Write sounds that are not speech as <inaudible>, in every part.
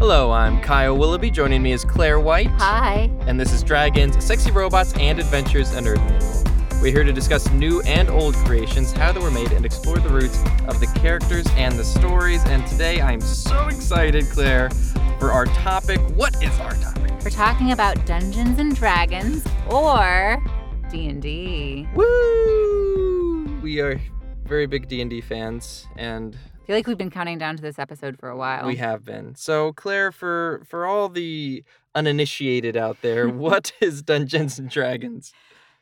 Hello, I'm Kyle Willoughby. Joining me is Claire White. Hi. And this is Dragons, Sexy Robots, and Adventures Unearthed. We're here to discuss new and old creations, how they were made, and explore the roots of the characters and the stories. And today I'm so excited, Claire, for our topic. What is our topic? We're talking about Dungeons and Dragons or D&D. Woo! We are very big D&D fans and feel like we've been counting down to this episode for a while. we have been. So, Claire, for for all the uninitiated out there, <laughs> what is Dungeons and Dragons?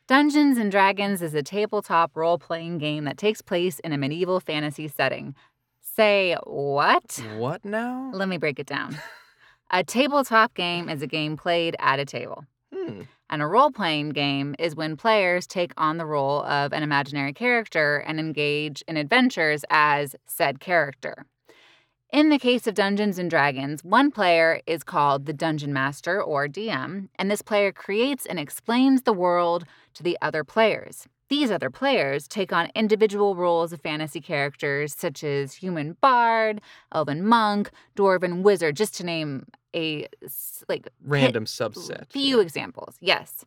Dungeons and Dragons is a tabletop role-playing game that takes place in a medieval fantasy setting. Say what? What now? Let me break it down. a tabletop game is a game played at a table. Hmm. And a role playing game is when players take on the role of an imaginary character and engage in adventures as said character. In the case of Dungeons and Dragons, one player is called the Dungeon Master or DM, and this player creates and explains the world to the other players. These other players take on individual roles of fantasy characters such as human bard, elven monk, dwarven wizard, just to name a like Random subset. few examples, yes.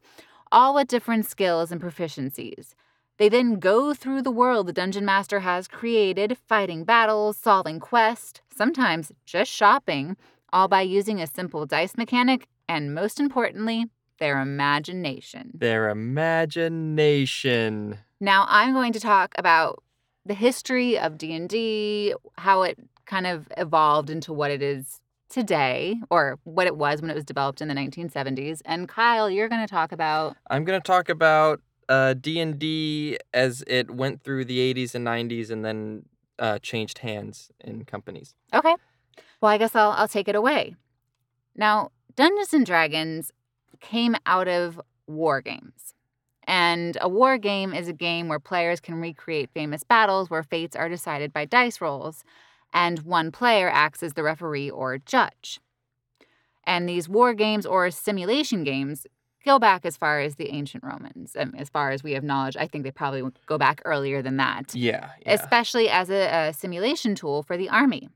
All with different skills and proficiencies. They then go through the world the dungeon master has created, fighting battles, solving quests, sometimes just shopping, all by using a simple dice mechanic and most importantly, their imagination. Their imagination. Now, I'm going to talk about the history of D&D, how it kind of evolved into what it is today or what it was when it was developed in the 1970s. And Kyle, you're going to talk about I'm going to talk about uh, D&D as it went through the 80s and 90s and then uh, changed hands in companies. Okay. Well, I guess I'll I'll take it away. Now, Dungeons and Dragons came out of war games. And a war game is a game where players can recreate famous battles where fates are decided by dice rolls, and one player acts as the referee or judge. And these war games or simulation games go back as far as the ancient Romans. And as far as we have knowledge, I think they probably go back earlier than that Yeah, yeah. especially as a, a simulation tool for the army.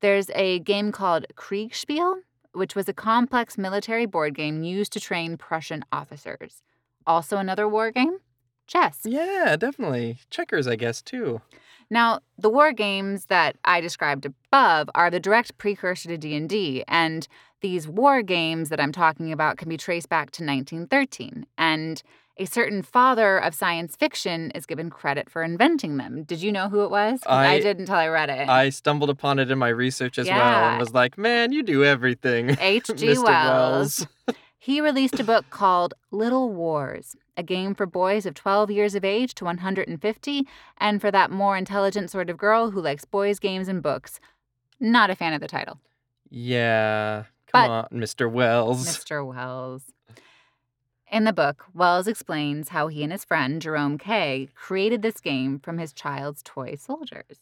There's a game called Kriegspiel, which was a complex military board game used to train Prussian officers. Also, another war game, chess. yeah, definitely. Checkers, I guess, too. Now, the war games that I described above are the direct precursor to D&D, and these war games that I'm talking about can be traced back to 1913. And a certain father of science fiction is given credit for inventing them. Did you know who it was? I, I- did until I read it. I stumbled upon it in my research as well and was like, man, you do everything. <laughs> H.G. Wells. <laughs> He released a book called Little Wars, a game for boys of 12 years of age to 150, and for that more intelligent sort of girl who likes boys' games and books. Not a fan of the title, Yeah. Come But- on, Mr. Wells. Mr. Wells. In the book, Wells explains how he and his friend, Jerome Kay, created this game from his child's toy soldiers.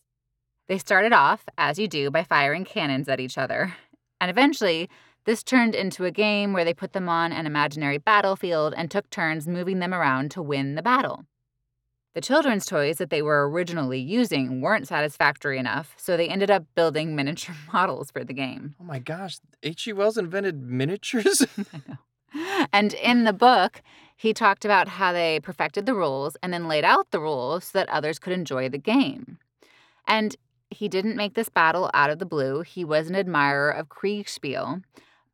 They started off, as you do, by firing cannons at each other. And eventually, this turned into a game where they put them on an imaginary battlefield and took turns moving them around to win the battle. The children's toys that they were originally using weren't satisfactory enough, so they ended up building <laughs> miniature models for the game. Oh my gosh, H.G. Wells invented miniatures? <laughs> I know. And in the book, he talked about how they perfected the rules and then laid out the rules so that others could enjoy the game. And he didn't make this battle out of the blue. He was an admirer of Kriegspiel,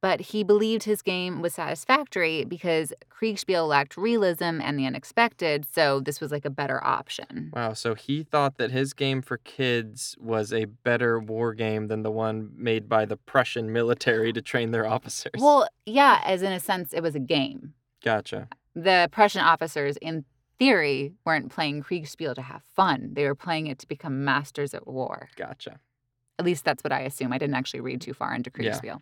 but he believed his game was satisfactory because Kriegspiel lacked realism and the unexpected, so this was like a better option. Wow, so he thought that his game for kids was a better war game than the one made by the Prussian military to train their officers. Well, yeah, as in a sense, it was a game. gotcha. the Prussian officers, in theory, weren't playing Kriegspiel to have fun. They were playing it to become masters at war. Gotcha. At least that's what I assume. I didn't actually read too far into Kriegspiel. Yeah.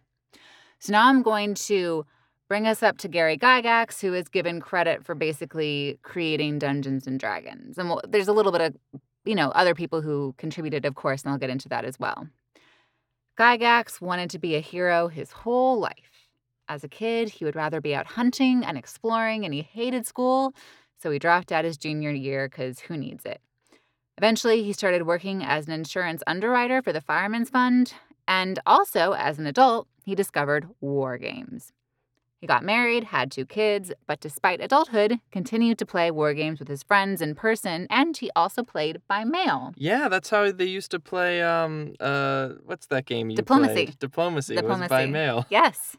So now I'm going to bring us up to Gary Gygax, who is given credit for basically creating Dungeons and Dragons. And we'll, there's a little bit of, you know, other people who contributed, of course, and I'll get into that as well. Gygax wanted to be a hero his whole life. As a kid, he would rather be out hunting and exploring, and he hated school, so he dropped out his junior year because who needs it? Eventually, he started working as an insurance underwriter for the Fireman's Fund, and also as an adult, he discovered war games. He got married, had two kids, but despite adulthood, continued to play war games with his friends in person, and he also played by mail. Yeah, that's how they used to play. Um, uh, what's that game you Diplomacy. played? Diplomacy. was by mail. <laughs> Yes.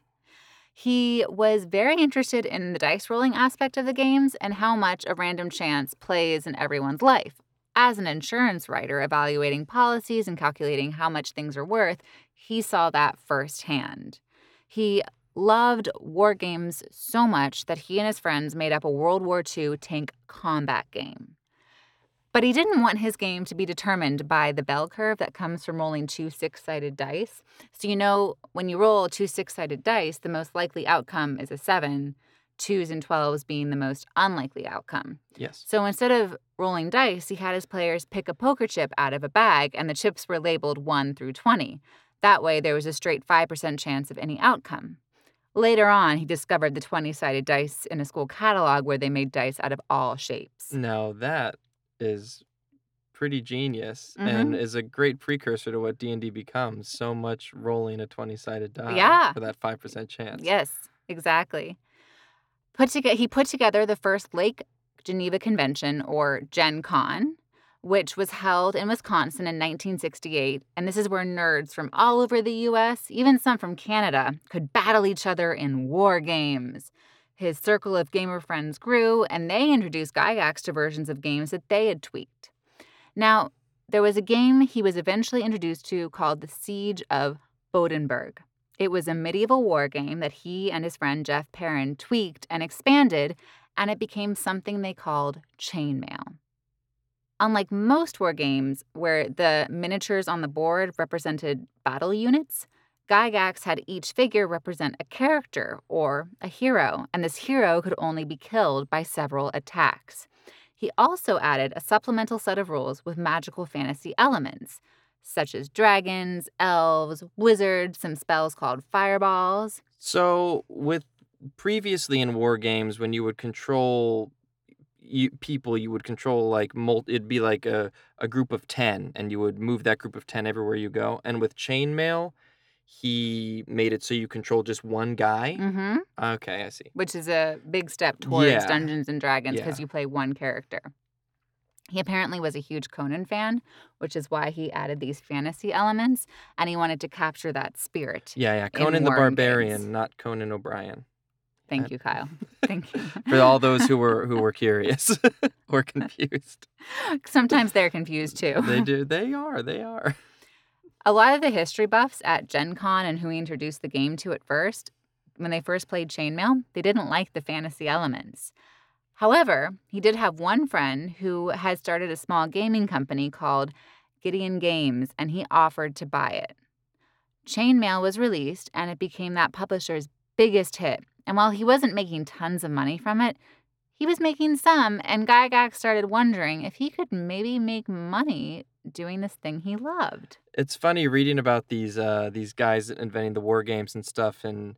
He was very interested in the dice rolling aspect of the games and how much a random chance plays in everyone's life. As an insurance writer evaluating policies and calculating how much things are worth, he saw that firsthand. He loved war games so much that he and his friends made up a World War II tank combat game. But he didn't want his game to be determined by the bell curve that comes from rolling two six sided dice. So, you know, when you roll two six sided dice, the most likely outcome is a seven, twos and 12s being the most unlikely outcome. Yes. So instead of rolling dice, he had his players pick a poker chip out of a bag and the chips were labeled 1 through 20. That way, there was a straight 5% chance of any outcome. Later on, he discovered the 20 sided dice in a school catalog where they made dice out of all shapes. Now that is pretty genius Mm-hmm. and is a great precursor to what D&D becomes. So much rolling a 20-sided die Yeah. for that 5% chance. Yes, exactly. Put toge- he put together the first Lake Geneva Convention, or Gen Con, which was held in Wisconsin in 1968. And this is where nerds from all over the US, even some from Canada, could battle each other in war games. His circle of gamer friends grew, and they introduced Gygax to versions of games that they had tweaked. Now, there was a game he was eventually introduced to called The Siege of Bodenburg. It was a medieval war game that he and his friend Jeff Perren tweaked and expanded, and it became something they called chainmail. Unlike most war games, where the miniatures on the board represented battle units, Gygax had each figure represent a character or a hero, and this hero could only be killed by several attacks. He also added a supplemental set of rules with magical fantasy elements, such as dragons, elves, wizards, some spells called fireballs. So with previously in war games when you would control you, people you would control like mul- it'd be like a, a group of 10 and you would move that group of 10 everywhere you go and with chainmail he made it so you control just one guy hmm okay i see which is a big step towards Yeah. Dungeons and Dragons because Yeah. you play one character. He apparently was a huge Conan fan, which is why he added these fantasy elements and he wanted to capture that spirit. yeah yeah conan the barbarian games. not conan o'brien Thank you, Kyle. <laughs> Thank you. for all those who were who were curious <laughs> or confused Sometimes they're confused too. they do they are they are A lot of the history buffs at Gen Con and who he introduced the game to at first, when they first played Chainmail, they didn't like the fantasy elements. However, he did have one friend who had started a small gaming company called Guidon Games, and he offered to buy it. Chainmail was released, and it became that publisher's biggest hit. And while he wasn't making tons of money from it, he was making some, and Gygax started wondering if he could maybe make money doing this thing he loved. it's funny reading about these uh these guys inventing the war games and stuff in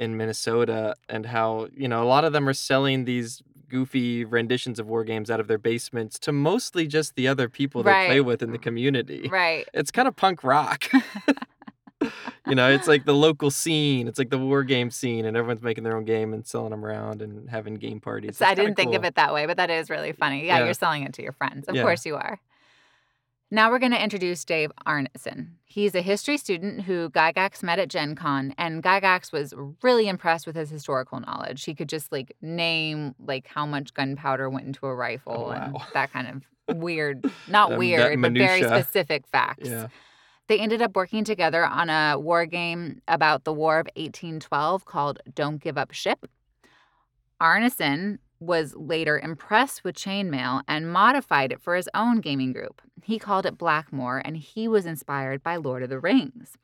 in Minnesota and how you know a lot of them are selling these goofy renditions of war games out of their basements to mostly just the other people they play with in the community. Right. <laughs> It's kind of punk rock. <laughs> you know, it's like the <laughs> local scene. It's like the war game scene, and everyone's making their own game and selling them around and having game parties. It's I didn't think of it that way, but that is really funny. Yeah, Yeah. you're selling it to your friends. Of Yeah. course you are. Now we're going to introduce Dave Arneson. He's a history student who Gygax met at Gen Con, and Gygax was really impressed with his historical knowledge. He could just like name like how much gunpowder went into a rifle and wow. that kind of <laughs> weird, not weird, but very specific facts. Yeah. They ended up working together on a war game about the War of 1812 called Don't Give Up Ship. Arneson was later impressed with chainmail and modified it for his own gaming group. He called it Blackmoor, and he was inspired by Lord of the Rings.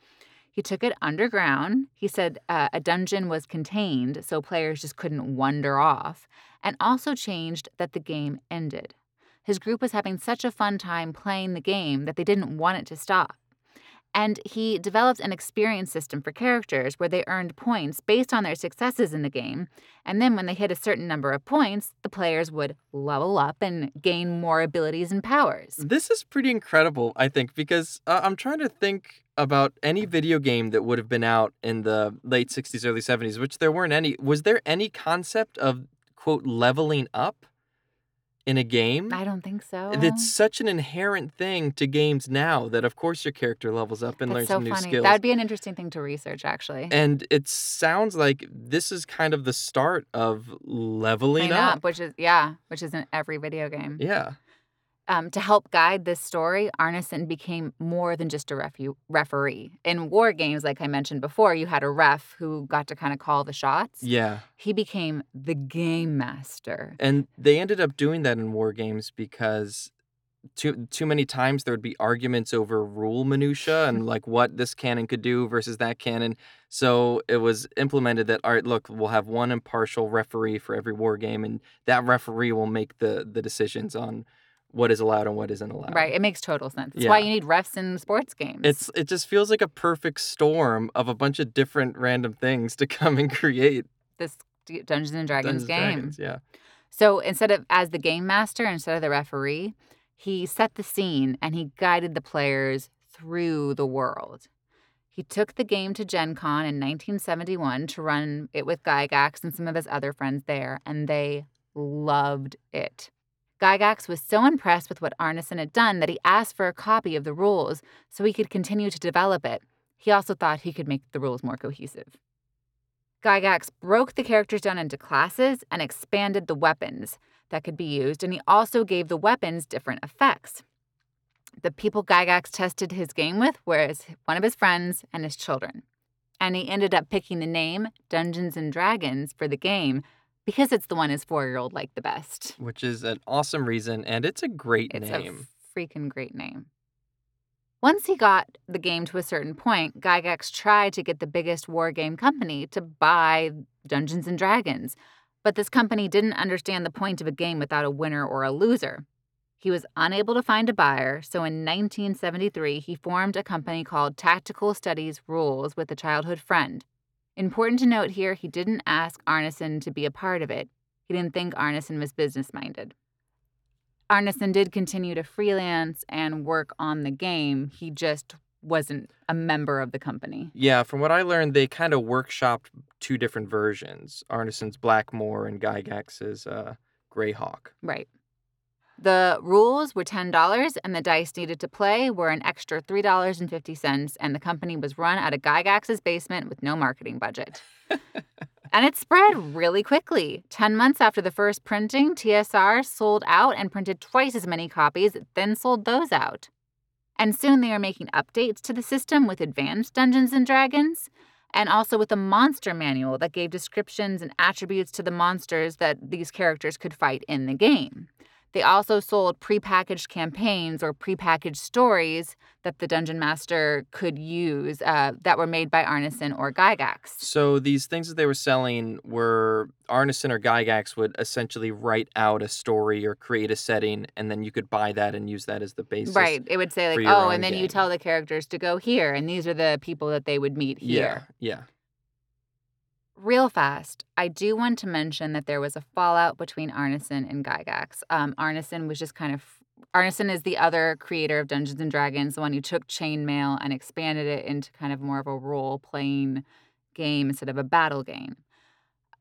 He took it underground. He said uh, a dungeon was contained so players just couldn't wander off, and also changed that the game ended. His group was having such a fun time playing the game that they didn't want it to stop. And he developed an experience system for characters where they earned points based on their successes in the game. And then when they hit a certain number of points, the players would level up and gain more abilities and powers. This is pretty incredible, I think, because uh, I'm trying to think about any video game that would have been out in the late 60s, early 70s, which there weren't any. Was there any concept of, quote, leveling up? In a game. I don't think so. It's such an inherent thing to games now that of course your character levels up and learns so some new funny. skills. That would be an interesting thing to research, actually. and it sounds like this is kind of the start of leveling up. up, which is yeah, which is in every video game. Yeah. Um, to help guide this story, Arneson became more than just a refu- referee. In war games, like I mentioned before, you had a ref who got to kind of call the shots. Yeah. He became the game master. And they ended up doing that in war games because too too many times there would be arguments over rule minutia and <laughs> like what this cannon could do versus that cannon. So it was implemented that all right, look, we'll have one impartial referee for every war game, and that referee will make the the decisions on what is allowed and what isn't allowed. Right. It makes total sense. That's why you need refs in sports games. It's it just feels like a perfect storm of a bunch of different random things to <laughs> come and create this Dungeons and Dragons Dungeons and game. Dragons. Yeah. So instead of as the game master, instead of the referee, he set the scene and he guided the players through the world. He took the game to Gen Con in 1971 to run it with Gygax and some of his other friends there, and they loved it. Gygax was so impressed with what Arneson had done that he asked for a copy of the rules so he could continue to develop it. He also thought he could make the rules more cohesive. Gygax broke the characters down into classes and expanded the weapons that could be used, and he also gave the weapons different effects. The people Gygax tested his game with were his, one of his friends and his children. And he ended up picking the name Dungeons and Dragons for the game because it's the one his four year old liked the best. Which is an awesome reason, and it's a great name. It's name. a freaking great name. Once he got the game to a certain point, Gygax tried to get the biggest war game company to buy Dungeons and Dragons, but this company didn't understand the point of a game without a winner or a loser. He was unable to find a buyer, so in 1973 he formed a company called Tactical Studies Rules with a childhood friend. Important to note here, he didn't ask Arneson to be a part of it. He didn't think Arneson was business minded. Arneson did continue to freelance and work on the game. He just wasn't a member of the company. Yeah, from what I learned, they kind of workshopped two different versions Arneson's Blackmoor and Gygax's uh, Greyhawk. Right. The rules were $10 and the dice needed to play were an extra $3.50 and the company was run out of Gygax's basement with no marketing budget. <laughs> and it spread really quickly. 10 months after the first printing, TSR sold out and printed twice as many copies, then sold those out. And soon they were making updates to the system with advanced Dungeons and Dragons and also with a monster manual that gave descriptions and attributes to the monsters that these characters could fight in the game. They also sold prepackaged campaigns or prepackaged stories that the dungeon master could use uh, that were made by Arneson or Gygax. So these things that they were selling were Arneson or Gygax would essentially write out a story or create a setting, and then you could buy that and use that as the basis. Right. It would say, like, oh, and then you tell the characters to go here, and these are the people that they would meet here. Yeah. Yeah. Real fast, I do want to mention that there was a fallout between Arneson and Gygax. Um, Arneson was just kind of. Arneson is the other creator of Dungeons and Dragons, the one who took Chainmail and expanded it into kind of more of a role playing game instead of a battle game.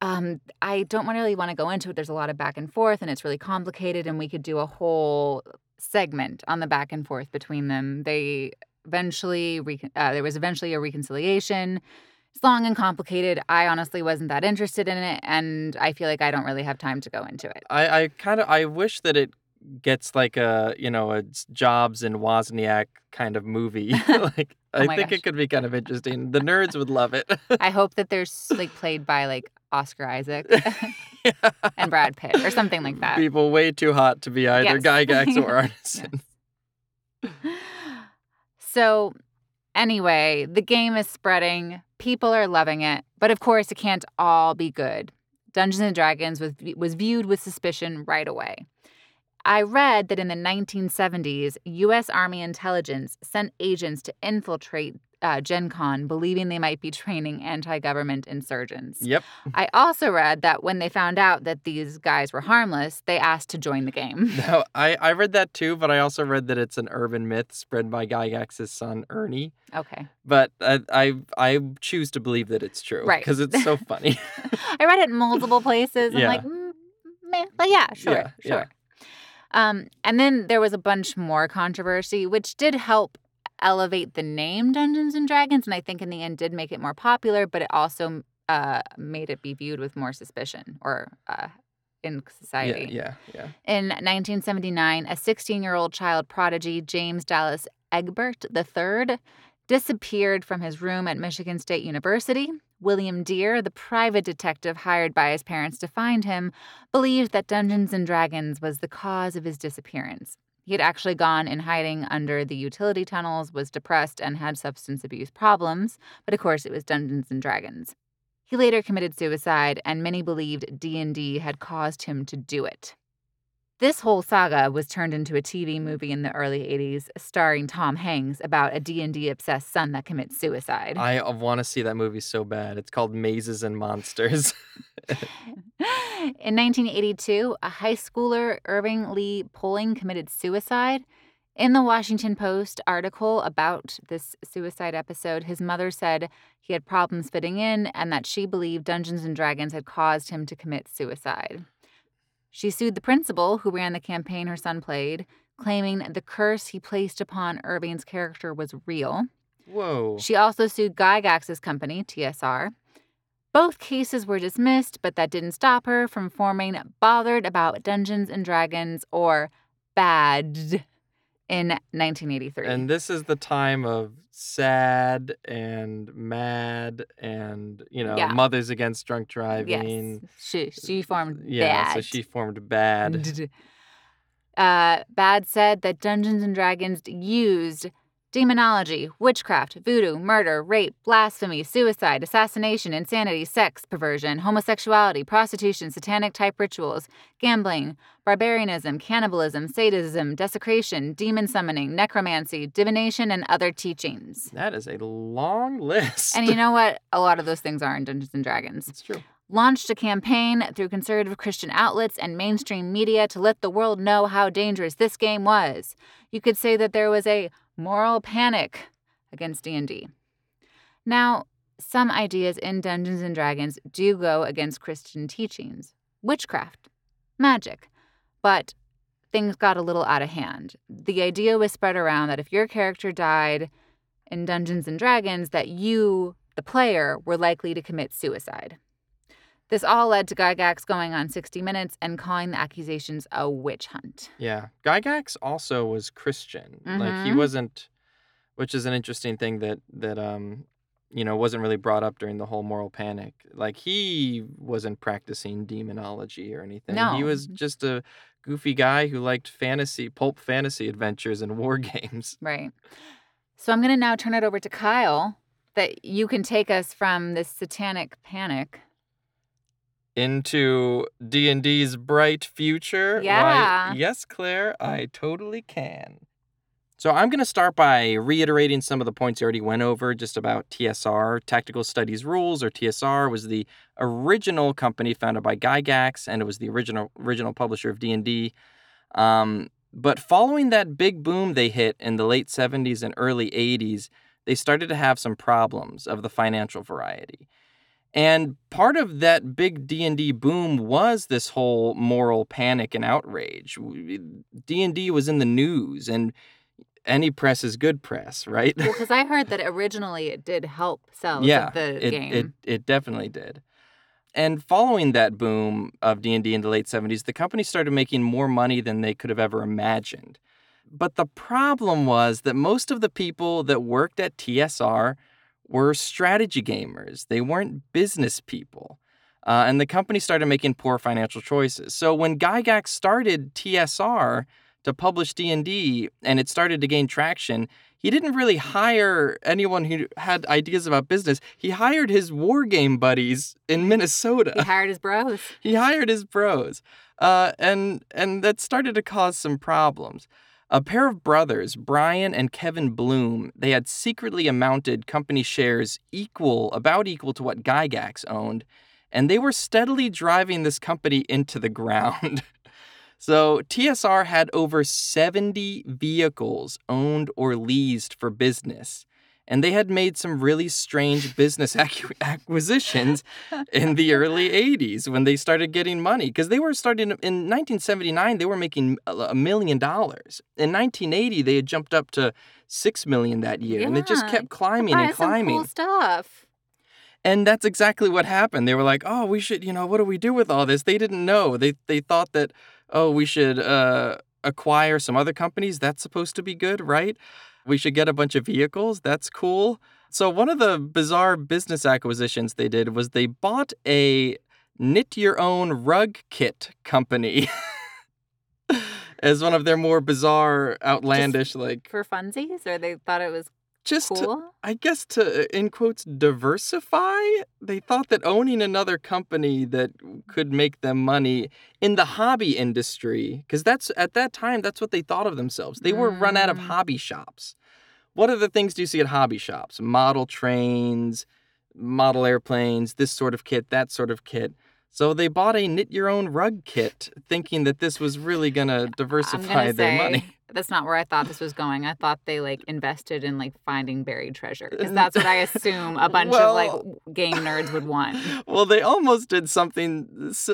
Um, I don't really want to go into it. There's a lot of back and forth, and it's really complicated, and we could do a whole segment on the back and forth between them. They eventually, uh, there was eventually a reconciliation. It's long and complicated. I honestly wasn't that interested in it, and I feel like I don't really have time to go into it. I, I kind of I wish that it gets like a you know a Jobs and Wozniak kind of movie. <laughs> <laughs> like oh I Oh my think gosh. it could be kind of interesting. The nerds would love it. I hope that there's like <laughs> played by like Oscar Isaac and Brad Pitt or something like that. People way too hot to be either Yes. Gygax or Arneson. So, anyway, the game is spreading. People are loving it, but of course, it can't all be good. Dungeons and Dragons was was viewed with suspicion right away. I read that in the 1970s, U.S. Army intelligence sent agents to infiltrate uh, Gen Con, believing they might be training anti government insurgents. Yep. I also read that when they found out that these guys were harmless, they asked to join the game. <laughs> No, I, I read that too, but I also read that it's an urban myth spread by Gygax's son Ernie. Okay. But I I, I choose to believe that it's true, Right. Because it's so <laughs> funny. I read it in multiple places. I'm Yeah. like, mm, meh, but yeah, sure, Yeah, yeah. Um, and then there was a bunch more controversy, which did help elevate the name Dungeons and Dragons, and I think in the end did make it more popular. But it also uh, made it be viewed with more suspicion or uh, in yeah, society. yeah, yeah. In 1979, a 16 year old child prodigy, James Dallas Egbert III, disappeared from his room at Michigan State University. William Dear, the private detective hired by his parents to find him, believed that Dungeons and Dragons was the cause of his disappearance. He had actually gone in hiding under the utility tunnels, was depressed, and had substance abuse problems, but of course it was Dungeons and Dragons. He later committed suicide, and many believed D&D had caused him to do it. This whole saga was turned into a TV movie in the early 80s starring Tom Hanks about a D&D obsessed son that commits suicide. I uh, want to see that movie so bad. It's called Mazes and Monsters. <laughs> In 1982, a high schooler, Irving Lee Pulling, committed suicide. In the Washington Post article about this suicide episode, his mother said he had problems fitting in and that she believed Dungeons and Dragons had caused him to commit suicide. She sued the principal who ran the campaign her son played, claiming the curse he placed upon Irving's character was real. Whoa. She also sued Gygax's company, TSR. Both cases were dismissed, but that didn't stop her from forming Bothered About Dungeons and Dragons or BAD in 1983. And this is the time of sad and mad and, you know, Yeah. mothers against drunk yes, driving. she, she formed Yeah, so she formed bad. <laughs> Uh, Bad said that Dungeons and Dragons used demonology, witchcraft, voodoo, murder, rape, blasphemy, suicide, assassination, insanity, sex, perversion, homosexuality, prostitution, satanic type rituals, gambling, barbarianism, cannibalism, sadism, desecration, demon summoning, necromancy, divination, and other teachings. That is a long list. And you know what? <laughs> A lot of those things are in Dungeons and Dragons it's true. launched a campaign through conservative Christian outlets and mainstream media to let the world know how dangerous this game was. You could say that there was a moral panic against D&D. Now, some ideas in Dungeons and Dragons do go against Christian teachings, witchcraft, magic, but things got a little out of hand. The idea was spread around that if your character died in Dungeons and Dragons that you, the player, were likely to commit suicide. This all led to Gygax going on 60 Minutes and calling the accusations a witch hunt. Yeah. Gygax also was Christian. Like he Mhm. wasn't which is an interesting thing that that um you know wasn't really brought up during the whole moral panic. Like he wasn't practicing demonology or anything. No. He was just a goofy guy who liked fantasy pulp fantasy adventures and war <laughs> games. Right. So I'm going to now turn it over to Kyle that you can take us from this satanic panic. Into D&D's bright future. Why, Yeah. yes, Claire, I totally can. So I'm going to start by reiterating some of the points you already went over just about TSR. Tactical Studies Rules, or TSR, was the original company founded by Gygax, and it was the original original publisher of D&D. Um, but following that big boom they hit in the late 70s and early 80s, they started to have some problems of the financial variety. And part of that big D&D boom was this whole moral panic and outrage. D&D was in the news and any press is good press, right? Well, <laughs> because I heard that originally it did help sell yeah, the it, game. it it definitely did. And following that boom of D&D in the late 70s, the company started making more money than they could have ever imagined. But the problem was that most of the people that worked at TSR were strategy gamers. They weren't business people. Uh, and the company started making poor financial choices. So when Gygax started TSR to publish D&D and it started to gain traction, he didn't really hire anyone who had ideas about business. He hired his war game buddies in Minnesota. He hired his bros. he hired his bros, uh, and and that started to cause some problems. A pair of brothers, Brian and Kevin Blume, they had secretly amounted company shares equal, about equal to what Gygax owned, and they were steadily driving this company into the ground. <laughs> so TSR had over 70 vehicles owned or leased for business and they had made some really strange business <laughs> acqu- acquisitions in the early <laughs> 80s when they started getting money because they were starting in 1979 they were making a million dollars in 1980 they had jumped up to 6 million that year and it just kept climbing and climbing cool stuff. and that's exactly what happened. They were like, "Oh, we should, you know, what do we do with all this?" They didn't know. They they thought that, "Oh, we should uh, acquire some other companies. That's supposed to be good, right? We should get a bunch of vehicles. That's cool." So one of the bizarre business acquisitions they did was they bought a knit your own rug kit company. <laughs> As one of their more bizarre, outlandish, like For funsies, or they thought it was just to- I guess to, in quotes, diversify, they thought that owning another company that could make them money in the hobby industry, because that's at that time, that's what they thought of themselves. They were run out of Mm. hobby shops. What other things do you see at hobby shops? Model trains, model airplanes, this sort of kit, that sort of kit. So they bought a knit your own rug kit, thinking that this was really going to I'm diversify gonna their money. that's not where I thought this was going. I thought they like invested in like finding buried treasure uh, because that's what I assume a bunch Well- of like game nerds would want. <laughs> Well, they almost did something s-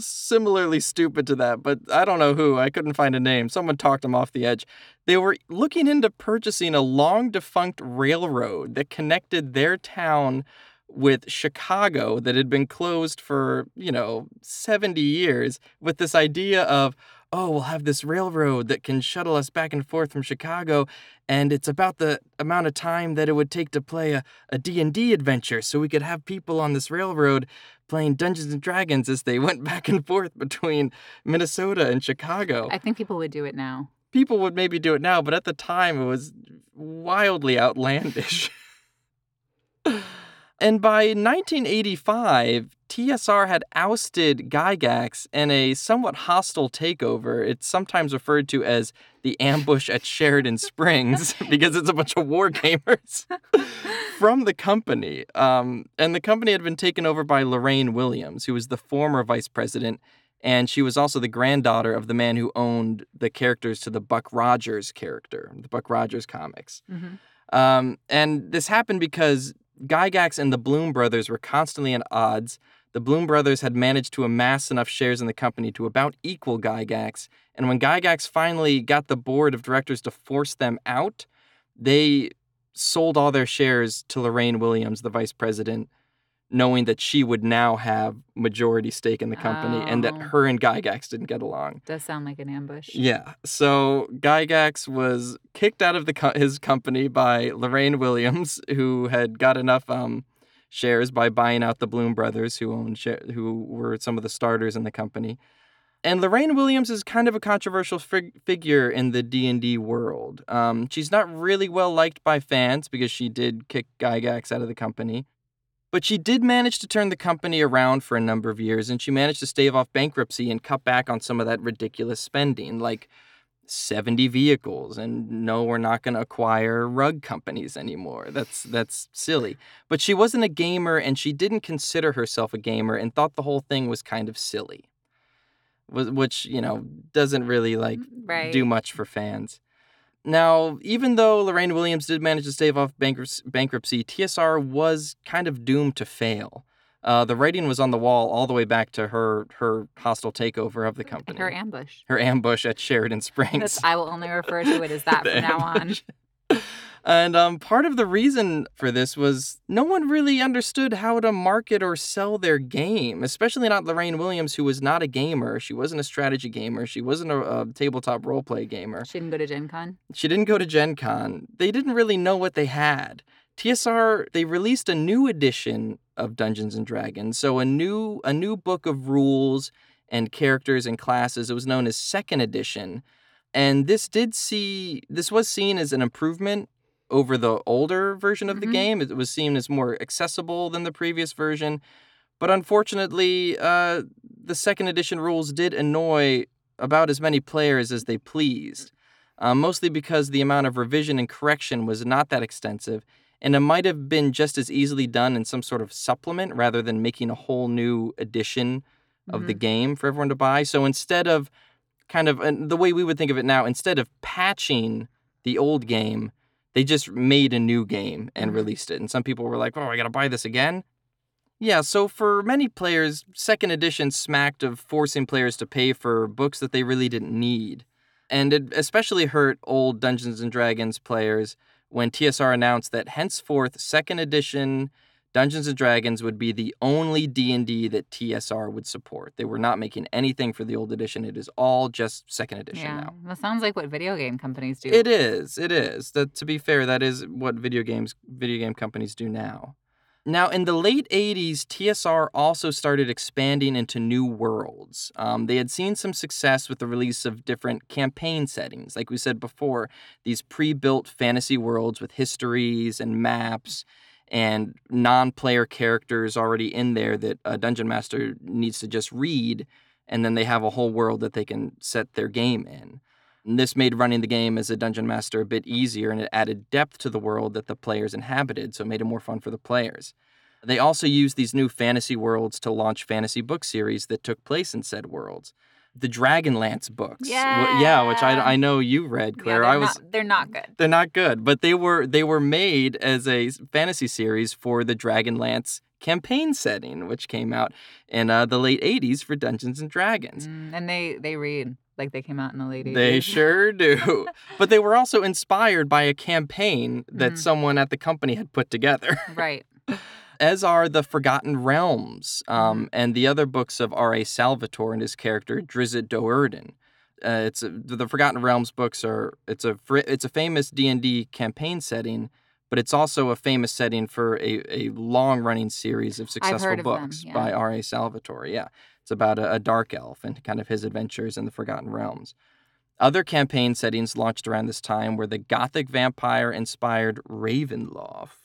similarly stupid to that, but I don't know who. I couldn't find a name. Someone talked them off the edge. They were looking into purchasing a long defunct railroad that connected their town with Chicago that had been closed for, you know, 70 years with this idea of, oh, we'll have this railroad that can shuttle us back and forth from Chicago and it's about the amount of time that it would take to play a, a D&D adventure so we could have people on this railroad playing Dungeons and Dragons as they went <laughs> back and forth between Minnesota and Chicago. I think people would do it now. People would maybe do it now, but at the time it was wildly outlandish. <laughs> and by 1985, TSR had ousted Gygax in a somewhat hostile takeover. It's sometimes referred to as the ambush at Sheridan Springs <laughs> because it's a bunch of war gamers <laughs> from the company. Um, and the company had been taken over by Lorraine Williams, who was the former vice president. And she was also the granddaughter of the man who owned the characters to the Buck Rogers character, the Buck Rogers comics. Mhm. Um, and this happened because Gygax and the Blume brothers were constantly at odds. The Blume brothers had managed to amass enough shares in the company to about equal Gygax. And when Gygax finally got the board of directors to force them out, they sold all their shares to Lorraine Williams, the vice president, knowing that she would now have majority stake in the company and that Oh. her and Gygax didn't get along. Does sound like an ambush. Yeah. So Gygax was kicked out of the co- his company by Lorraine Williams, <laughs> who had got enough um, shares by buying out the Blume brothers, who owned share- who were some of the starters in the company. And Lorraine Williams is kind of a controversial fig- figure in the D and D world. Um, she's not really well liked by fans because she did kick Gygax out of the company. But she did manage to turn the company around for a number of years, and she managed to stave off bankruptcy and cut back on some of that ridiculous spending, like 70 vehicles. And no, we're not going to acquire rug companies anymore. That's that's silly. But she wasn't a gamer, and she didn't consider herself a gamer, and thought the whole thing was kind of silly, which you know doesn't really like mm-hmm. right. do much for fans. Now, even though Lorraine Williams did manage to stave off bankruptcy, TSR was kind of doomed to fail. Uh, the writing was on the wall all the way back to her her hostile takeover of the company. Her ambush. Her ambush at Sheridan Springs. That's, I will only refer to it as <laughs> that from now on. And um, part of the reason for this was no one really understood how to market or sell their game, especially not Lorraine Williams, who was not a gamer. She wasn't a strategy gamer. She wasn't a, a tabletop roleplay gamer. She didn't go to Gen Con. She didn't go to Gen Con. They didn't really know what they had. TSR they released a new edition of Dungeons and Dragons. So a new a new book of rules and characters and classes. It was known as second edition. And this did see this was seen as an improvement over the older version of the Mhm. game. It was seen as more accessible than the previous version. But unfortunately, uh, the second edition rules did annoy about as many players as they pleased, uh, mostly because the amount of revision and correction was not that extensive, and it might have been just as easily done in some sort of supplement rather than making a whole new edition of the Mhm. game for everyone to buy. So instead of kind of and the way we would think of it now, instead of patching the old game, they just made a new game and Mhm. released it. And some people were like, "Oh, I got to buy this again." Yeah, so for many players, second edition smacked of forcing players to pay for books that they really didn't need. And it especially hurt old Dungeons and Dragons players when TSR announced that henceforth second edition Dungeons and Dragons would be the only D&D that TSR would support. They were not making anything for the old edition. It is all just second edition Yeah, now. that sounds like what video game companies do. It is. It is. That to be fair, that is what video games video game companies do now. Now, in the late 80s, TSR also started expanding into new worlds. Um, they had seen some success with the release of different campaign settings. Like we said before, these pre built fantasy worlds with histories and maps and non player characters already in there that a dungeon master needs to just read. And then they have a whole world that they can set their game in. And this made running the game as a dungeon master a bit easier and it added depth to the world that the players inhabited, so it made it more fun for the players. They also used these new fantasy worlds to launch fantasy book series that took place in said worlds. The Dragonlance books. wh- yeah, which I, I know you read, Yeah, Claire. they're I was not, they're not good. they're not good, but they were they were made as a fantasy series for the Dragonlance campaign setting, which came out in uh, the late '80s for Dungeons and Dragons. Mm, and they they read like they came out in the late 80s. They <laughs> sure do. but they were also inspired by a campaign that Mhm. someone at the company had put together, <laughs> right. As are the Forgotten Realms um, and the other books of R.A. Salvatore and his character Drizzt Do'Urden. Uh, it's a, the Forgotten Realms books are it's a it's a famous D and D campaign setting, but it's also a famous setting for a, a long running series of successful of them, books yeah. by R.A. Salvatore. Yeah, it's about a, a dark elf and kind of his adventures in the Forgotten Realms. Other campaign settings launched around this time were the gothic vampire inspired Ravenloft,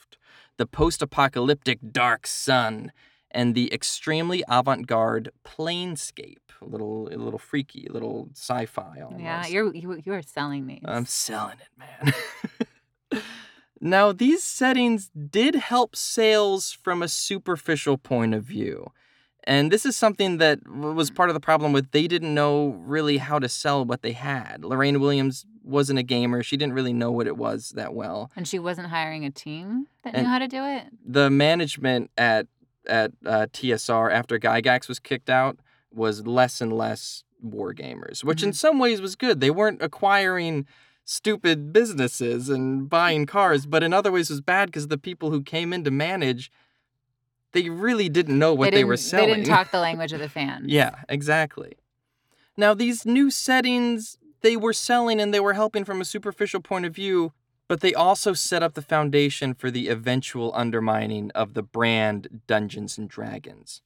the post apocalyptic Dark Sun, and the extremely avant garde Planescape. A little, a little freaky, a little sci fi almost. Yeah, you're you, you are selling these. I'm selling it, man. <laughs> now, these settings did help sales from a superficial point of view. And this is something that was part of the problem with they didn't know really how to sell what they had. Lorraine Williams wasn't a gamer. She didn't really know what it was that well. and she wasn't hiring a team that And- knew how to do it. The management at at uh, TSR after Gygax was kicked out was less and less war gamers, which in Mhm. some ways was good. They weren't acquiring stupid businesses and buying cars, but in other ways was bad because the people who came in to manage, they really didn't know what they, they, were selling. They didn't talk the <laughs> language of the fans. yeah, exactly. Now these new settings they were selling and they were helping from a superficial point of view, but they also set up the foundation for the eventual undermining of the brand Dungeons and Dragons.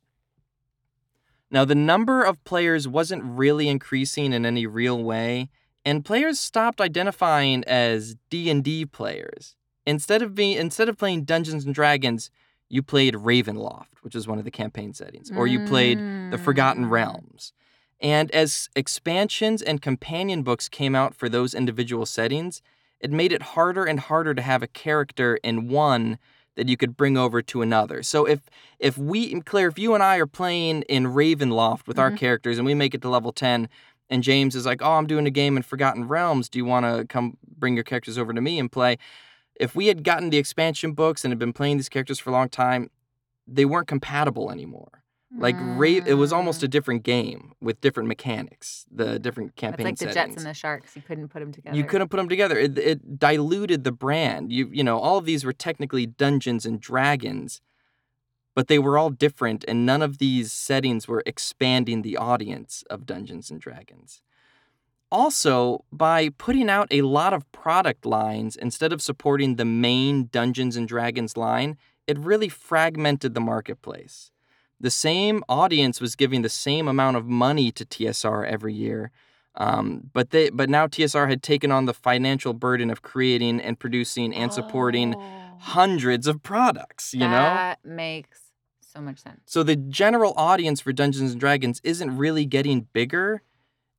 Now, the number of players wasn't really increasing in any real way, and players stopped identifying as D&D players. Instead of being instead of playing Dungeons and Dragons, you played Ravenloft, which is one of the campaign settings, or you played the Forgotten Mm. Realms. And as expansions and companion books came out for those individual settings, it made it harder and harder to have a character in one that you could bring over to another. So if if we Claire, if you and I are playing in Ravenloft with our Mhm. characters and we make it to level 10 and James is like, "Oh, I'm doing a game in Forgotten Realms. Do you want to come bring your characters over to me and play?" If we had gotten the expansion books and had been playing these characters for a long time, they weren't compatible anymore. Like Ra- it was almost Mm. a different game with different mechanics, the different campaign. It's like the. Jets and the Sharks. You couldn't put them together. You couldn't put them together. It, it diluted the brand. You you know, all of these were technically Dungeons and Dragons, but they were all different, and none of these settings were expanding the audience of Dungeons and Dragons. Also, by putting out a lot of product lines instead of supporting the main Dungeons and Dragons line, it really fragmented the marketplace. The same audience was giving the same amount of money to TSR every year, Um, but they but now TSR had taken on the financial burden of creating and producing and supporting Oh, hundreds of products, you know? that makes so much sense. So the general audience for Dungeons and Dragons isn't really getting bigger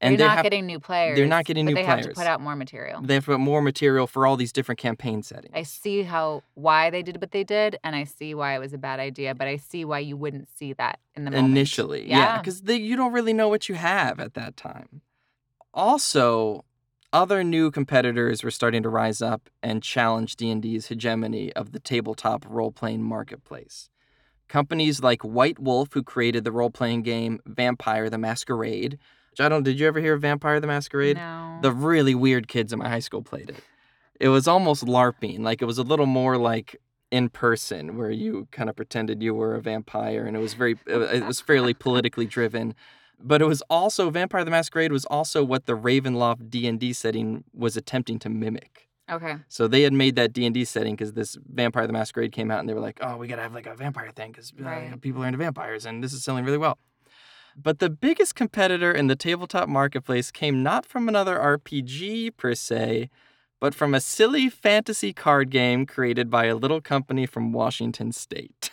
and they're not have getting new players. They're not getting new they have to put out more material. they have to put more material for all these different campaign settings. I see how why they did what they did, and I see why it was a bad idea. But I see why you wouldn't see that in the moment. initially yeah Yeah. because you don't really know what you have at that time also other new competitors were starting to rise up and challenge d&d's hegemony of the tabletop role-playing marketplace companies like white wolf who created the role-playing game vampire the masquerade which i don't did you ever hear of vampire the masquerade No. the really weird kids in my high school played it. It was almost LARPing. Like it was a little more like in person, where you kind of pretended you were a vampire, and it was very, uh, it was fairly <laughs> politically driven. But it was also Vampire the Masquerade was also what the Ravenloft D and D setting was attempting to mimic. okay. So they had made that D and D setting because this Vampire the Masquerade came out, and they were like, "Oh, we gotta have like a vampire thing because uh, Right. people are into vampires, and this is selling really well." But the biggest competitor in the tabletop marketplace came not from another RPG per se, but from a silly fantasy card game created by a little company from Washington State.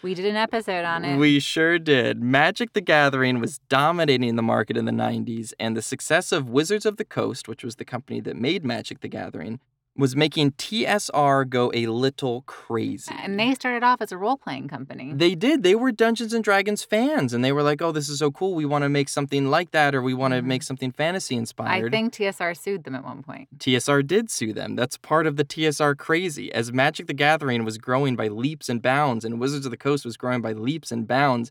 We did an episode on it. We sure did. Magic the Gathering was dominating the market in the 90s, and the success of Wizards of the Coast, which was the company that made Magic the Gathering, was making TSR go a little crazy. and they started off as a role playing company. They did. They were Dungeons and Dragons fans, and they were like, "Oh, this is so cool. We want to make something like that, or we want to make something fantasy inspired. I think TSR sued them at one point. TSR did sue them. That's part of the TSR crazy. As Magic the Gathering was growing by leaps and bounds, and Wizards of the Coast was growing by leaps and bounds,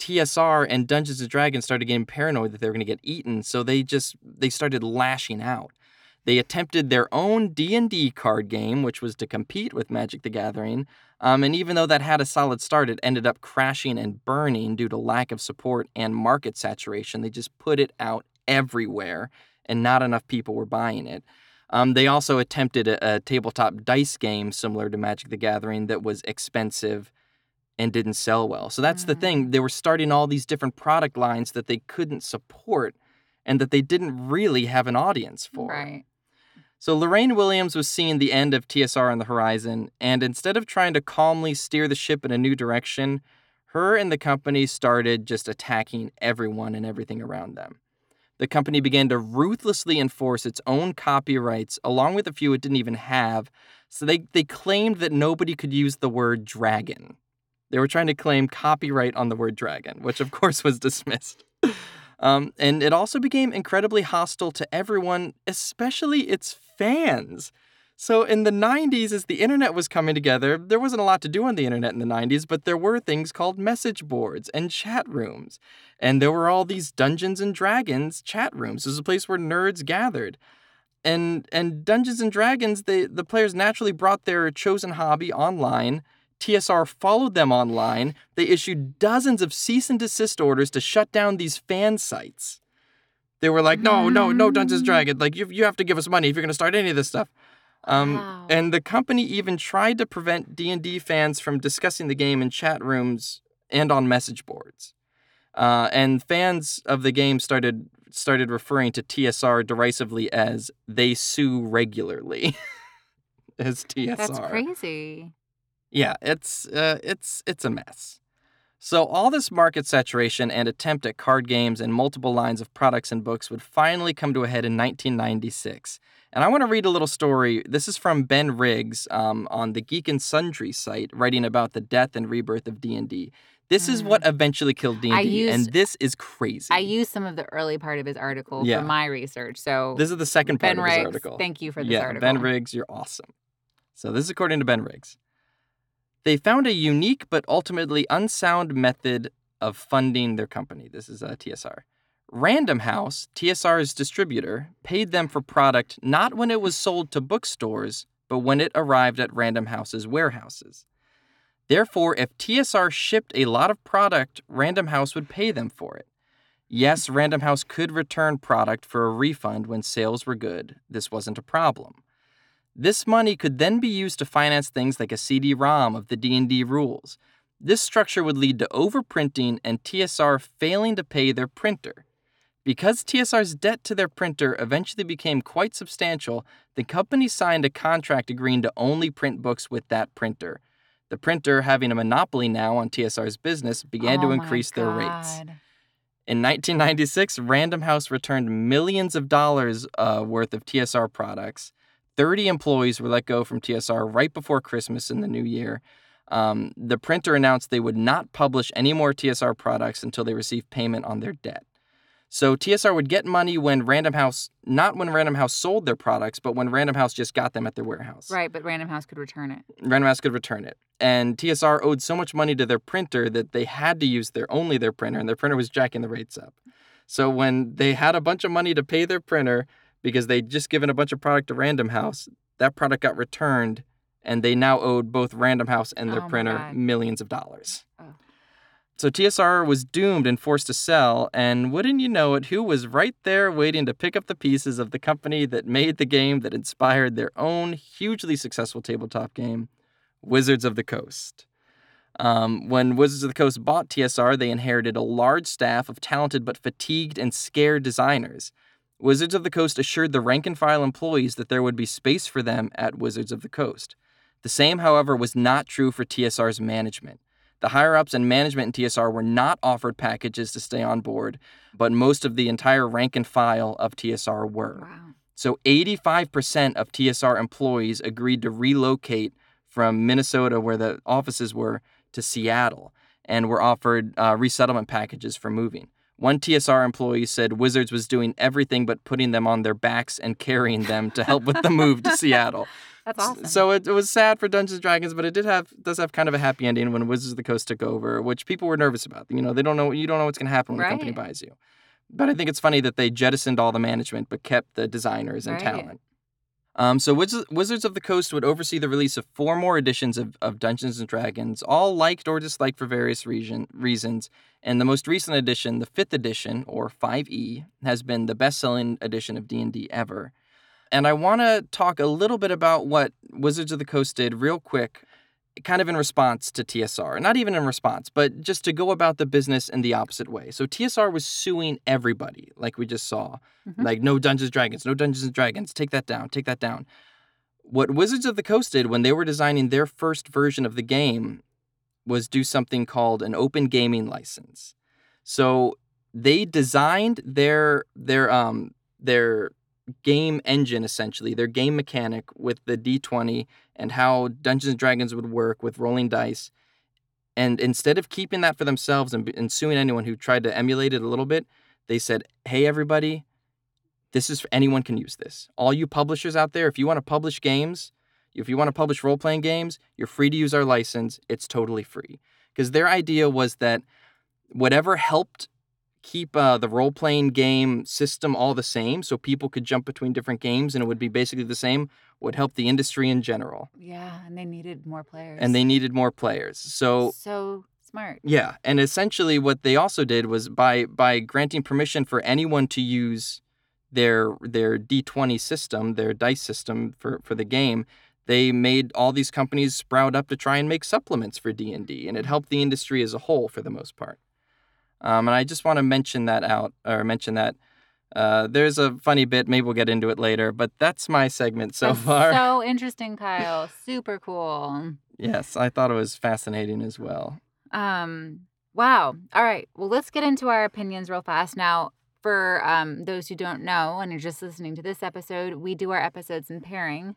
TSR and Dungeons and Dragons started getting paranoid that they were going to get eaten, so they just they started lashing out. They attempted their own D&D card game, which was to compete with Magic the Gathering. Um, and even though that had a solid start, it ended up crashing and burning due to lack of support and market saturation. They just put it out everywhere, and not enough people were buying it. Um, they also attempted a, a tabletop dice game similar to Magic the Gathering that was expensive and didn't sell well. So that's the Mm. thing. They were starting all these different product lines that they couldn't support and that they didn't really have an audience for. Right. So Lorraine Williams was seeing the end of TSR on the horizon, and instead of trying to calmly steer the ship in a new direction, her and the company started just attacking everyone and everything around them. The company began to ruthlessly enforce its own copyrights, along with a few it didn't even have. So they, they claimed that nobody could use the word dragon. They were trying to claim copyright on the word dragon, which of course was dismissed. <laughs> Um, and it also became incredibly hostile to everyone, especially its fans. So in the 90s, as the internet was coming together, there wasn't a lot to do on the internet in the 90s, but there were things called message boards and chat rooms. And there were all these Dungeons and Dragons chat rooms. It was a place where nerds gathered. And and Dungeons and Dragons, they, the players naturally brought their chosen hobby online. TSR followed them online. They issued dozens of cease and desist orders to shut down these fan sites. They were like, no, no, no Dungeons and Dragons. Like, you, you have to give us money if you're going to start any of this stuff. Um, Wow. And the company even tried to prevent D&D fans from discussing the game in chat rooms and on message boards. Uh, and fans of the game started started referring to TSR derisively as "they sue regularly" <laughs> as TSR. That's crazy. Yeah, it's uh, it's it's a mess. So all this market saturation and attempt at card games and multiple lines of products and books would finally come to a head in 1996. And I want to read a little story. This is from Ben Riggs um, on the Geek and Sundry site, writing about the death and rebirth of D&D. This is Mm. what eventually killed D&D, used- and this is crazy. I used some of the early part of his article Yeah. for my research. So this is the second part Ben of his Riggs, article. thank you for this yeah, article. Ben Riggs, you're awesome. So this is according to Ben Riggs. They found a unique but ultimately unsound method of funding their company. This is uh, TSR. Random House, TSR's distributor, paid them for product not when it was sold to bookstores, but when it arrived at Random House's warehouses. Therefore, if TSR shipped a lot of product, Random House would pay them for it. Yes, Random House could return product for a refund when sales were good. This wasn't a problem. This money could then be used to finance things like a CD-ROM of the D&D rules. This structure would lead to overprinting and TSR failing to pay their printer. Because TSR's debt to their printer eventually became quite substantial, the company signed a contract agreeing to only print books with that printer. The printer, having a monopoly now on TSR's business, began Oh to increase their rates. In 1996, Random House returned millions of dollars uh, worth of TSR products. 30 employees were let go from TSR right before Christmas in the new year. Um, the printer announced they would not publish any more TSR products until they received payment on their debt. So TSR would get money when Random House, not when Random House sold their products, but when Random House just got them at their warehouse. Right, but Random House could return it. Random House could return it. And TSR owed so much money to their printer that they had to use their only their printer, and their printer was jacking the rates up. So when they had a bunch of money to pay their printer because they'd just given a bunch of product to Random House, that product got returned, and they now owed both Random House and their Oh printer millions of dollars. Oh. So TSR was doomed and forced to sell, and wouldn't you know it, who was right there waiting to pick up the pieces of the company that made the game that inspired their own hugely successful tabletop game, Wizards of the Coast. Um, when Wizards of the Coast bought TSR, they inherited a large staff of talented but fatigued and scared designers. Wizards of the Coast assured the rank and file employees that there would be space for them at Wizards of the Coast. The same, however, was not true for TSR's management. The higher ups and management in TSR were not offered packages to stay on board, but most of the entire rank and file of TSR were. Wow. So 85% of TSR employees agreed to relocate from Minnesota, where the offices were, to Seattle and were offered uh, resettlement packages for moving. One TSR employee said Wizards was doing everything but putting them on their backs and carrying them to help with the move to <laughs> Seattle. That's awesome. So it, it was sad for Dungeons and Dragons, but it did have does have kind of a happy ending when Wizards of the Coast took over, which people were nervous about. You know, they don't know you don't know what's going to happen when the company buys you. But I think it's funny that they jettisoned all the management but kept the designers and Right. talent. Um, so Wiz- Wizards of the Coast would oversee the release of four more editions of, of Dungeons and Dragons, all liked or disliked for various reason, reasons. And the most recent edition, the fifth edition or 5e, has been the best-selling edition of D&D ever. And I want to talk a little bit about what Wizards of the Coast did real quick, kind of in response to TSR. Not even in response, but just to go about the business in the opposite way. So TSR was suing everybody, like we just saw. Mhm. Like, no Dungeons and Dragons, no Dungeons and Dragons, take that down, take that down. What Wizards of the Coast did when they were designing their first version of the game was do something called an open gaming license. So they designed their their um their game engine essentially, their game mechanic with the D20 and how Dungeons and Dragons would work with rolling dice. And instead of keeping that for themselves and, and suing anyone who tried to emulate it a little bit, they said, "Hey everybody, this is for, anyone can use this. All you publishers out there, if you want to publish games, if you want to publish role playing games, you're free to use our license. It's totally free." Because their idea was that whatever helped keep uh, the role playing game system all the same, so people could jump between different games and it would be basically the same, would help the industry in general. yeah, and they needed more players. And they needed more players. So so smart. yeah, and essentially what they also did was by by granting permission for anyone to use their their D20 system, their dice system for for the game, they made all these companies sprout up to try and make supplements for D&D and it helped the industry as a whole for the most part. Um, and I just want to mention that out or mention that uh, there's a funny bit, maybe we'll get into it later, but that's my segment so That's far. So interesting, Kyle. Super cool. yes, I thought it was fascinating as well. Um, wow. All right. Well, let's get into our opinions real fast. Now, for um, those who don't know and you're just listening to this episode, we do our episodes in pairing,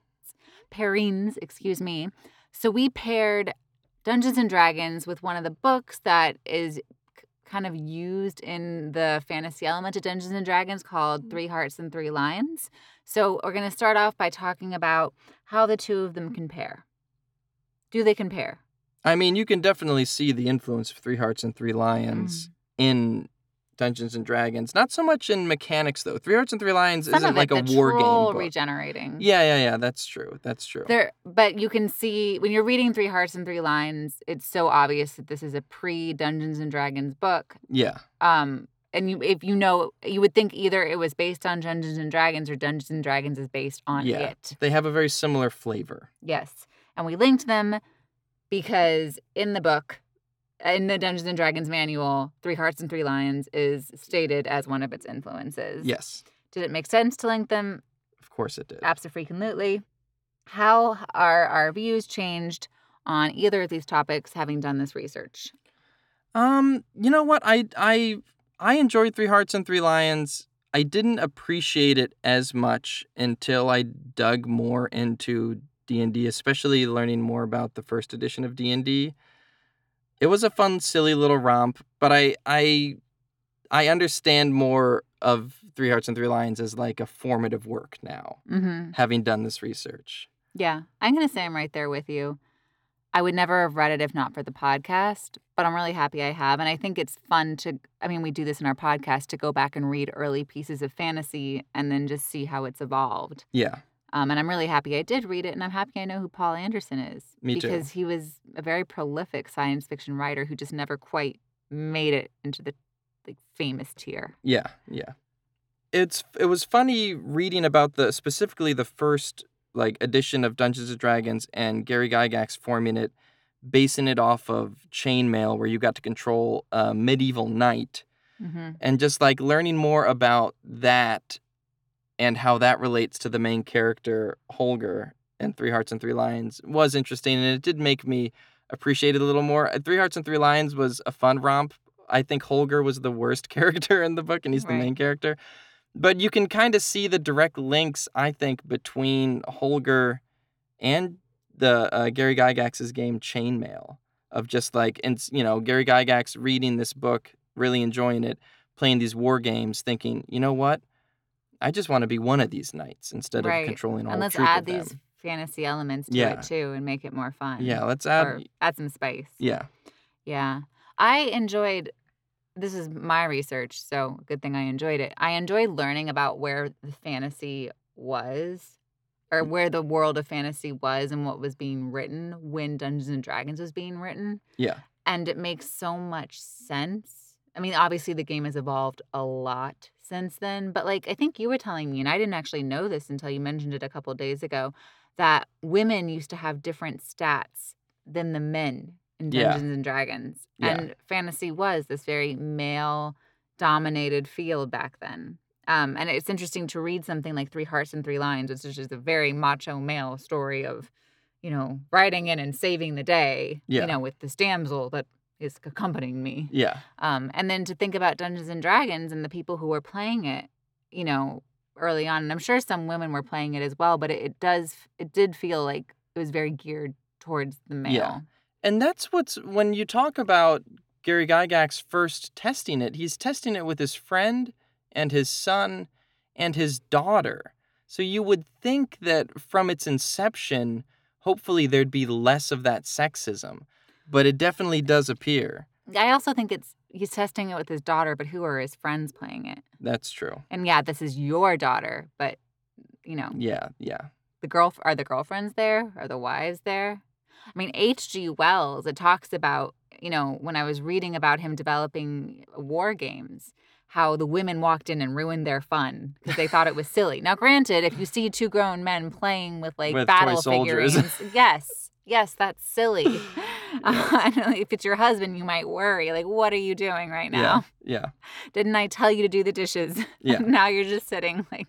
pairings, excuse me. So we paired Dungeons and Dragons with one of the books that is kind of used in the fantasy element of Dungeons and Dragons called Three Hearts and Three Lions. So we're going to start off by talking about how the two of them compare. Do they compare? I mean, you can definitely see the influence of Three Hearts and Three Mm. Lions in Dungeons and Dragons. Not so much in mechanics though. Three Hearts and Three Lions Some isn't like a war troll game book. regenerating. Yeah, yeah, yeah. That's true. That's true. There, but you can see when you're reading Three Hearts and Three Lions, it's so obvious that this is a pre Dungeons and Dragons book. yeah, Um, and you, if you know, you would think either it was based on Dungeons and Dragons or Dungeons and Dragons is based on Yeah. it. they have a very similar flavor. Yes, and we linked them because in the book, in the Dungeons and Dragons manual, Three Hearts and Three Lions is stated as one of its influences. Yes, Did it make sense to link them? of course it did. Absolutely. How are our views changed on either of these topics having done this research? Um, you know what? I I I enjoyed Three Hearts and Three Lions. I didn't appreciate it as much until I dug more into D&D, especially learning more about the first edition of D&D. It was a fun silly little romp, but I I I understand more of Three Hearts and Three Lions as like a formative work now, Mm-hmm. having done this research. Yeah, I'm going to say I'm right there with you. I would never have read it if not for the podcast, but I'm really happy I have. And I think it's fun to, I mean, we do this in our podcast to go back and read early pieces of fantasy and then just see how it's evolved. Yeah. Um, and I'm really happy I did read it, and I'm happy I know who Poul Anderson is. Me too. Because he was a very prolific science fiction writer who just never quite made it into the like famous tier. Yeah, yeah. It's it was funny reading about the specifically the first like edition of Dungeons and Dragons and Gary Gygax forming it, basing it off of chainmail where you got to control a medieval knight Mm-hmm. and just like learning more about that and how that relates to the main character Holger and Three Hearts and Three Lions was interesting and it did make me appreciate it a little more. Uh, Three Hearts and Three Lions was a fun romp. I think Holger was the worst <laughs> character in the book and he's the main character. But you can kind of see the direct links I think between Holger and the uh, Gary Gygax's game Chainmail of just like and you know Gary Gygax reading this book, really enjoying it, playing these war games, thinking, you know what, I just want to be one of these knights instead Right. of controlling all the time. And let's add these fantasy elements to Yeah. it too and make it more fun. Yeah, let's add. or add some spice. yeah, Yeah. I enjoyed this is my research, so good thing I enjoyed it. I enjoyed learning about where the fantasy was or Mm. where the world of fantasy was and what was being written when Dungeons and Dragons was being written. yeah, And it makes so much sense. I mean, obviously the game has evolved a lot since then, but like I think you were telling me, and I didn't actually know this until you mentioned it a couple days ago, that women used to have different stats than the men in Yeah. Dungeons and Dragons. Yeah. And fantasy was this very male dominated field back then. Um, and it's interesting to read something like Three Hearts and Three Lions, which is just a very macho male story of, you know, riding in and saving the day, Yeah. you know, with this damsel that is accompanying me. yeah, Um, and then to think about Dungeons and Dragons and the people who were playing it, you know, early on, and I'm sure some women were playing it as well, but it, it does, it did feel like it was very geared towards the male. Yeah. And that's what's when you talk about Gary Gygax first testing it, he's testing it with his friend and his son and his daughter. So you would think that from its inception, hopefully there'd be less of that sexism. But it definitely does appear. I also think it's he's testing it with his daughter, but who are his friends playing it? That's true. And yeah, this is your daughter, but you know, Yeah, yeah. the girl are the girlfriends there? Are the wives there? I mean, H.G. Wells, it talks about, you know, when I was reading about him developing war games, how the women walked in and ruined their fun because they thought it was silly. Now, granted, if you see two grown men playing with like With battle figurines, yes, yes, that's silly. <laughs> <laughs> Uh, if it's your husband, you might worry, like, what are you doing right now? Yeah. <laughs> Didn't I tell you to do the dishes? Yeah. <laughs> now you're just sitting like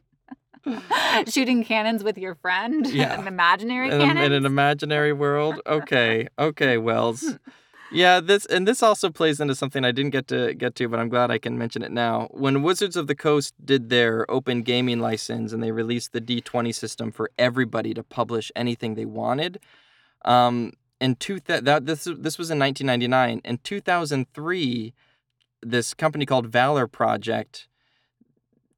shooting cannons with your friend. Yeah. an imaginary in, in an imaginary world. Okay, okay, Wells. Yeah, this and this also plays into something I didn't get to get to, but I'm glad I can mention it now. When Wizards of the Coast did their open gaming license and they released the D20 system for everybody to publish anything they wanted, um, in two th- that this this was in 1999. In 2003, this company called Valar Project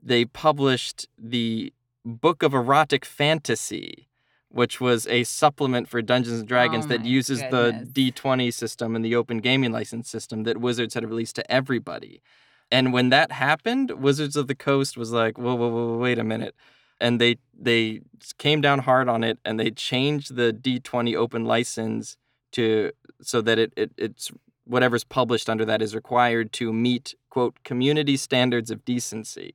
they published the Book of Erotic Fantasy, which was a supplement for Dungeons and Dragons Oh that uses goodness. the D20 system and the open gaming license system that Wizards had released to everybody. And when that happened, Wizards of the Coast was like, whoa, whoa, whoa, wait a minute. And they they came down hard on it and they changed the D20 open license to so that it, it it's whatever's published under that is required to meet quote community standards of decency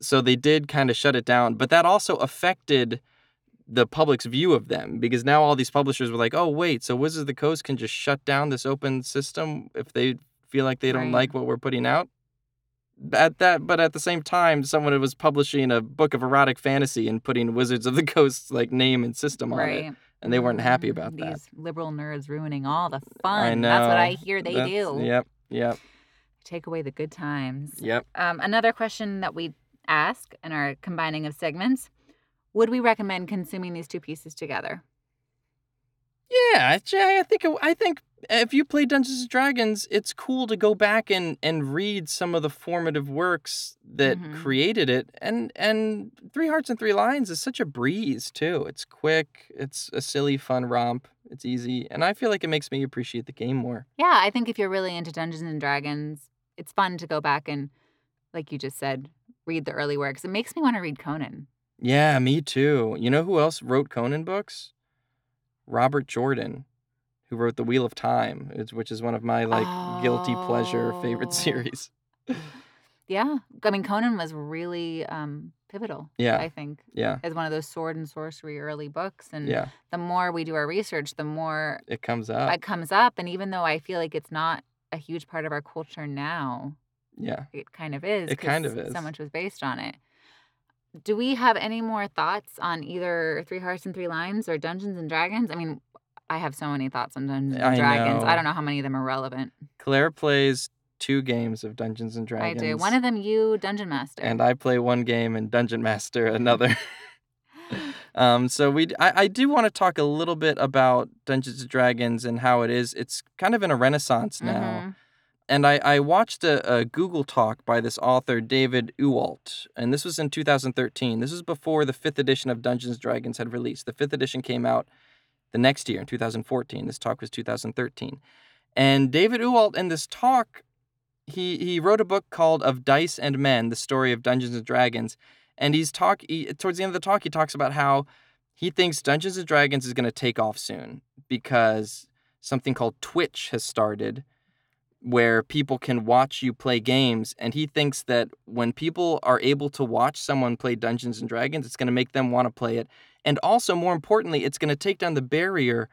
so they did kind of shut it down but that also affected the public's view of them because now all these publishers were like, oh wait, so Wizards of the Coast can just shut down this open system if they feel like they don't Right. like what we're putting out. At that, but at the same time, someone was publishing a book of erotic fantasy and putting Wizards of the <laughs> Coast's like name and system on it, and they weren't happy Mm, about that. These liberal nerds ruining all the fun. I know. That's what I hear they That's- do. Yep, yep, Take away the good times. yep. Um, another question that we ask in our combining of segments Would we recommend consuming these two pieces together? Yeah, I think I think if you play Dungeons and Dragons, it's cool to go back and and read some of the formative works that Mhm. created it. And and Three Hearts and Three Lions is such a breeze too. It's quick, it's a silly fun romp, it's easy, and I feel like it makes me appreciate the game more. Yeah, I think if you're really into Dungeons and Dragons, it's fun to go back and, like you just said, read the early works. It makes me want to read Conan. Yeah, me too. You know who else wrote Conan books? Robert Jordan, who wrote The Wheel of Time, which is one of my like guilty pleasure favorite <laughs> Oh. series. Yeah, I mean Conan was really um, pivotal. Yeah. I think Yeah. as one of those sword and sorcery early books, and Yeah, the more we do our research, the more it comes up. it comes up. And even though I feel like it's not a huge part of our culture now, Yeah. it kind of is. It kind of is. So much was based on it. Do we have any more thoughts on either Three Hearts and Three Lions or Dungeons and Dragons? I mean, I have so many thoughts on Dungeons and I Dragons. I don't know how many of them are relevant. Claire plays two games of Dungeons and Dragons. I do. One of them, you, Dungeon Master. and I play one game and Dungeon Master <laughs> another. <laughs> um, so we, I, I do want to talk a little bit about Dungeons and Dragons and how it is. It's kind of in a renaissance now. Mhm. And I, I watched a, a Google talk by this author, David Ewalt, and this was in 2013. This was before the fifth edition of Dungeons and Dragons had released. The fifth edition came out the next year in 2014. This talk was 2013. And David Ewalt, in this talk, he, he wrote a book called Of Dice and Men, the story of Dungeons and Dragons. And he's talk he, towards the end of the talk, he talks about how he thinks Dungeons and Dragons is going to take off soon because something called Twitch has started where people can watch you play games and he thinks that when people are able to watch someone play Dungeons and Dragons it's going to make them want to play it and also more importantly it's going to take down the barrier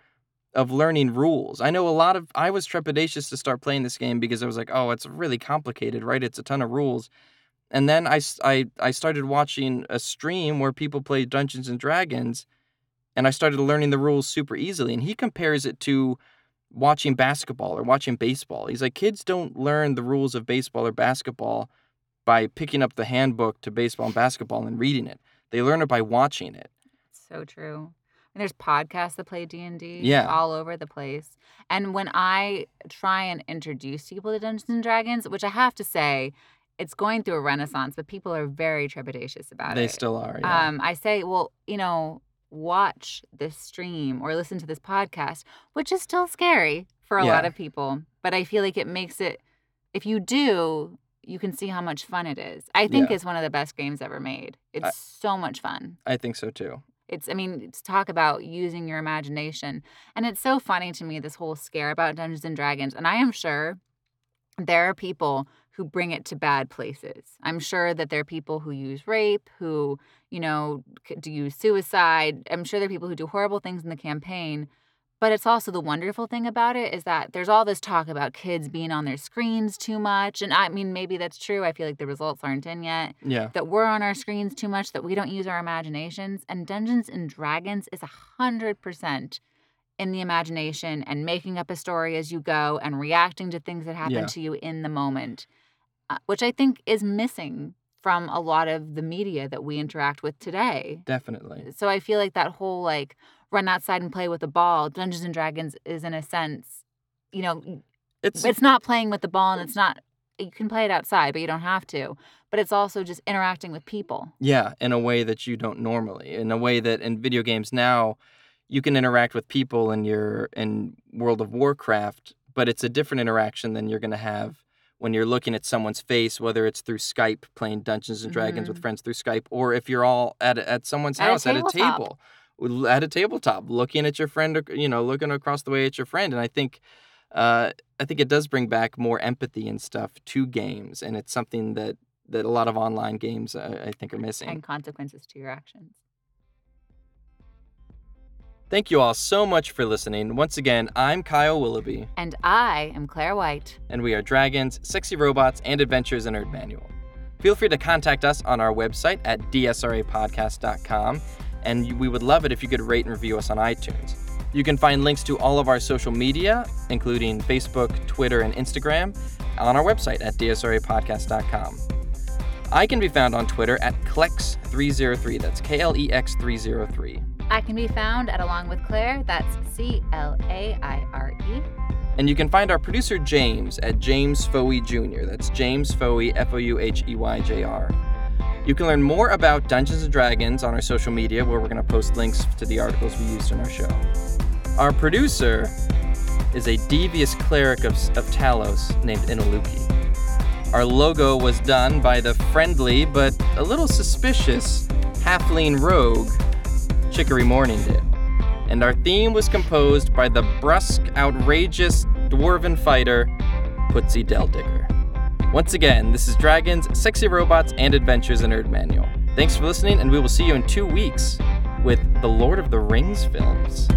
of learning rules. I know a lot of I was trepidatious to start playing this game because I was like, "Oh, it's really complicated, right? It's a ton of rules." And then I, I, I started watching a stream where people play Dungeons and Dragons and I started learning the rules super easily and he compares it to watching basketball or watching baseball. He's like, kids don't learn the rules of baseball or basketball by picking up the handbook to baseball and basketball and reading it. They learn it by watching it. So true. And there's podcasts that play D and D Yeah. all over the place. And when I try and introduce people to Dungeons and Dragons, which I have to say, it's going through a renaissance, but people are very trepidatious about they it. They still are. Yeah. Um, I say, well, you know, watch this stream or listen to this podcast, which is still scary for a lot of people. But I feel like it makes it, if you do, you can see how much fun it is. I think Yeah. it's one of the best games ever made. It's I- so much fun. I think so too. It's, I mean, it's talk about using your imagination. And it's so funny to me, this whole scare about Dungeons and Dragons. And I am sure there are people who bring it to bad places. I'm sure that there are people who use rape, who, you know, do use suicide. I'm sure there are people who do horrible things in the campaign. But it's also the wonderful thing about it is that there's all this talk about kids being on their screens too much. And I mean, maybe that's true. I feel like the results aren't in yet Yeah. that we're on our screens too much, that we don't use our imaginations. And Dungeons and Dragons is a hundred percent in the imagination and making up a story as you go and reacting to things that happen Yeah. to you in the moment, uh, which I think is missing from a lot of the media that we interact with today. Definitely. So I feel like that whole like run outside and play with a ball, Dungeons and Dragons is in a sense, you know, It's it's not playing with the ball and it's not you can play it outside but you don't have to but it's also just interacting with people yeah, in a way that you don't normally. In a way that in video games now you can interact with people in your in World of Warcraft, but it's a different interaction than you're going to have when you're looking at someone's face, whether it's through Skype playing Dungeons and Dragons with Mhm. friends through Skype, or if you're all at at someone's At a house at a table, at a tabletop, looking at your friend, you know, looking across the way at your friend, and I think. Uh, I think it does bring back more empathy and stuff to games, and it's something that, that a lot of online games uh, I think are missing. and consequences to your actions Thank you all so much for listening. Once again, I'm Kyle Willoughby, And I am Claire White. and we are Dragons, Sexy Robots, and Adventures in Nerd Manual. Feel free to contact us on our website at dsrapodcast.com, and we would love it if you could rate and review us on iTunes. You can find links to all of our social media, including Facebook, Twitter, and Instagram, on our website at dsrapodcast.com. I can be found on Twitter at Klex303. That's K L E X 303. I can be found at Along with Claire. That's C L A I R E. And you can find our producer James at James Fouhey Jr. That's James Fouhey, F O U H E Y J R. You can learn more about Dungeons and Dragons on our social media, where we're going to post links to the articles we used in our show. Our producer is a devious cleric of, of Talos named Inaluki. Our logo was done by the friendly but a little suspicious halfling rogue Chicory Morning did. And our theme was composed by the brusque, outrageous dwarven fighter Putzi Deldigger. Once again, this is Dragons, Sexy Robots, and Adventures in Nerd Manual. Thanks for listening, and we will see you in two weeks with the Lord of the Rings films.